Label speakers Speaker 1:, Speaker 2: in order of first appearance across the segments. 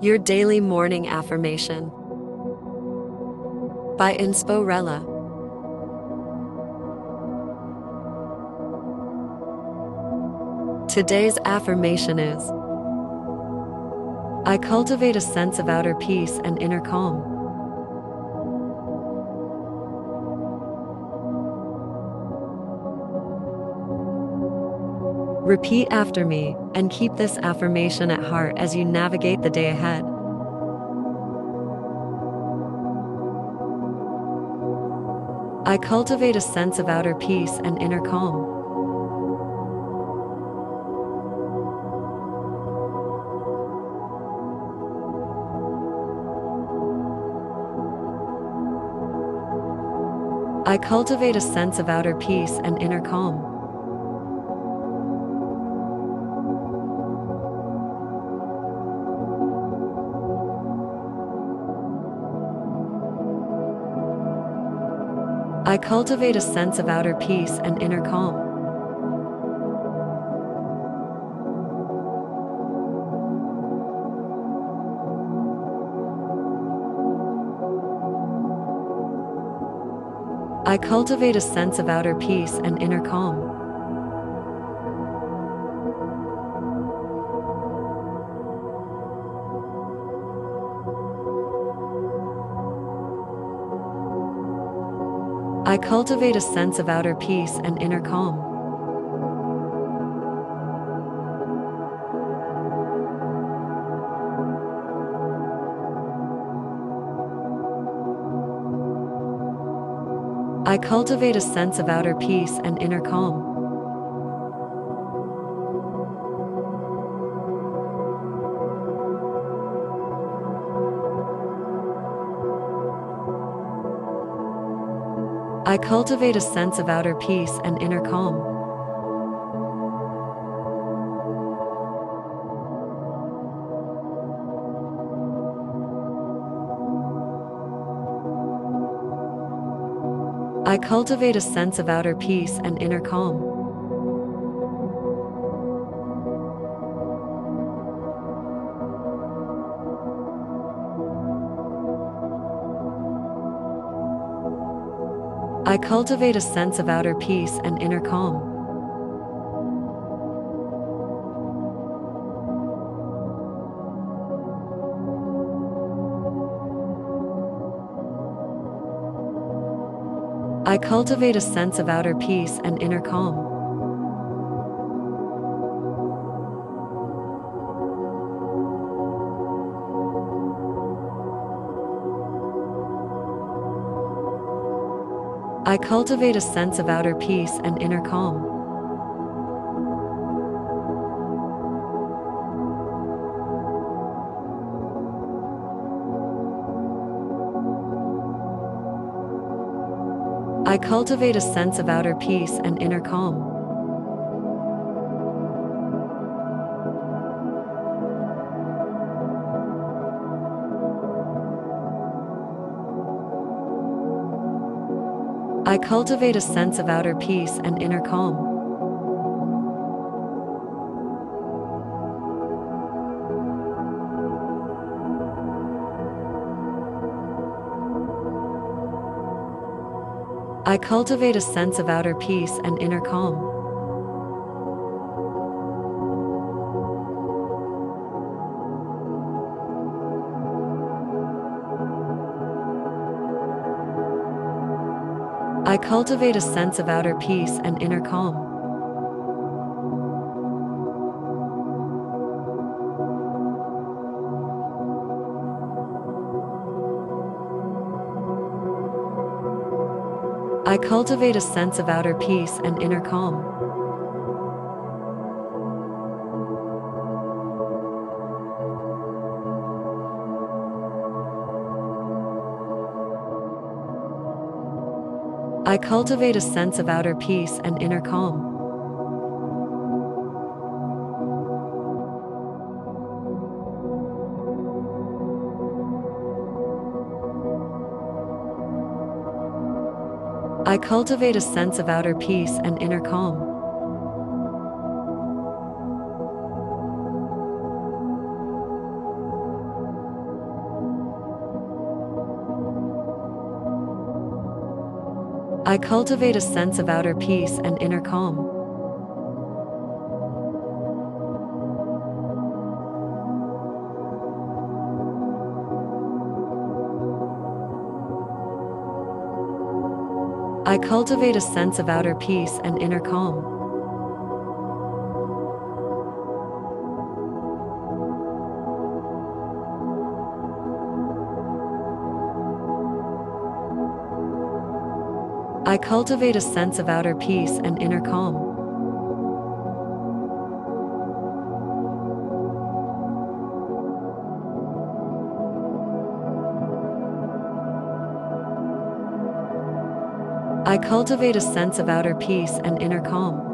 Speaker 1: Your Daily Morning Affirmation by Insporella. Today's affirmation is I cultivate a sense of outer peace and inner calm. Repeat after me and keep this affirmation at heart as you navigate the day ahead. I cultivate a sense of outer peace and inner calm. I cultivate a sense of outer peace and inner calm. I cultivate a sense of outer peace and inner calm. I cultivate a sense of outer peace and inner calm. I cultivate a sense of outer peace and inner calm. I cultivate a sense of outer peace and inner calm. I cultivate a sense of outer peace and inner calm. I cultivate a sense of outer peace and inner calm. I cultivate a sense of outer peace and inner calm. I cultivate a sense of outer peace and inner calm. I cultivate a sense of outer peace and inner calm. I cultivate a sense of outer peace and inner calm. I cultivate a sense of outer peace and inner calm. I cultivate a sense of outer peace and inner calm. I cultivate a sense of outer peace and inner calm. I cultivate a sense of outer peace and inner calm. I cultivate a sense of outer peace and inner calm. I cultivate a sense of outer peace and inner calm. I cultivate a sense of outer peace and inner calm. I cultivate a sense of outer peace and inner calm. I cultivate a sense of outer peace and inner calm. I cultivate a sense of outer peace and inner calm.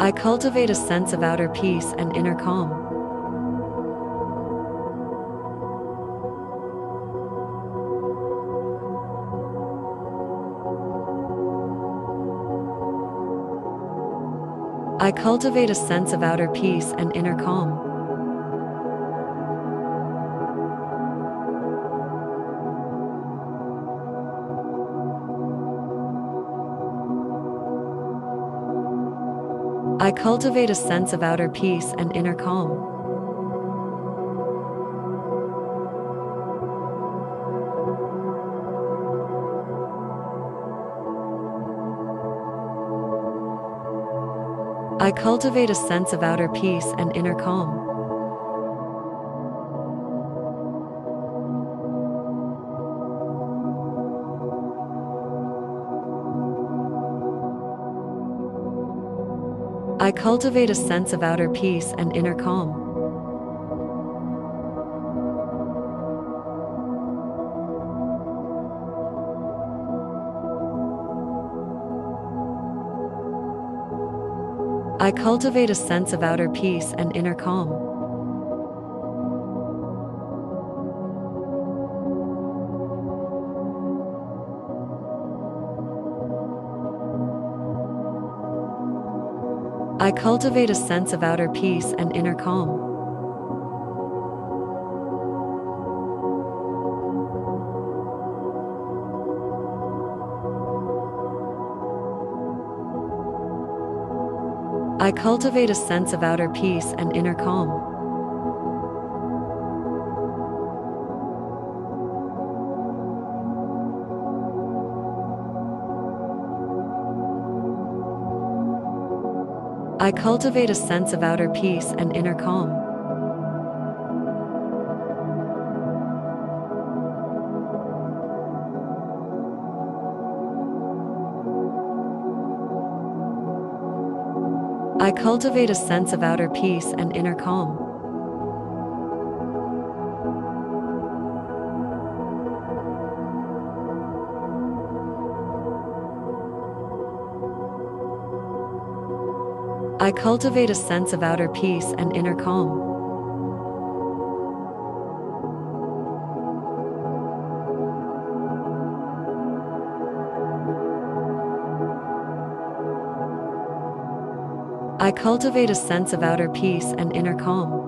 Speaker 1: I cultivate a sense of outer peace and inner calm. I cultivate a sense of outer peace and inner calm. I cultivate a sense of outer peace and inner calm. I cultivate a sense of outer peace and inner calm. I cultivate a sense of outer peace and inner calm. I cultivate a sense of outer peace and inner calm. I cultivate a sense of outer peace and inner calm. I cultivate a sense of outer peace and inner calm. I cultivate a sense of outer peace and inner calm. I cultivate a sense of outer peace and inner calm. I cultivate a sense of outer peace and inner calm. I cultivate a sense of outer peace and inner calm.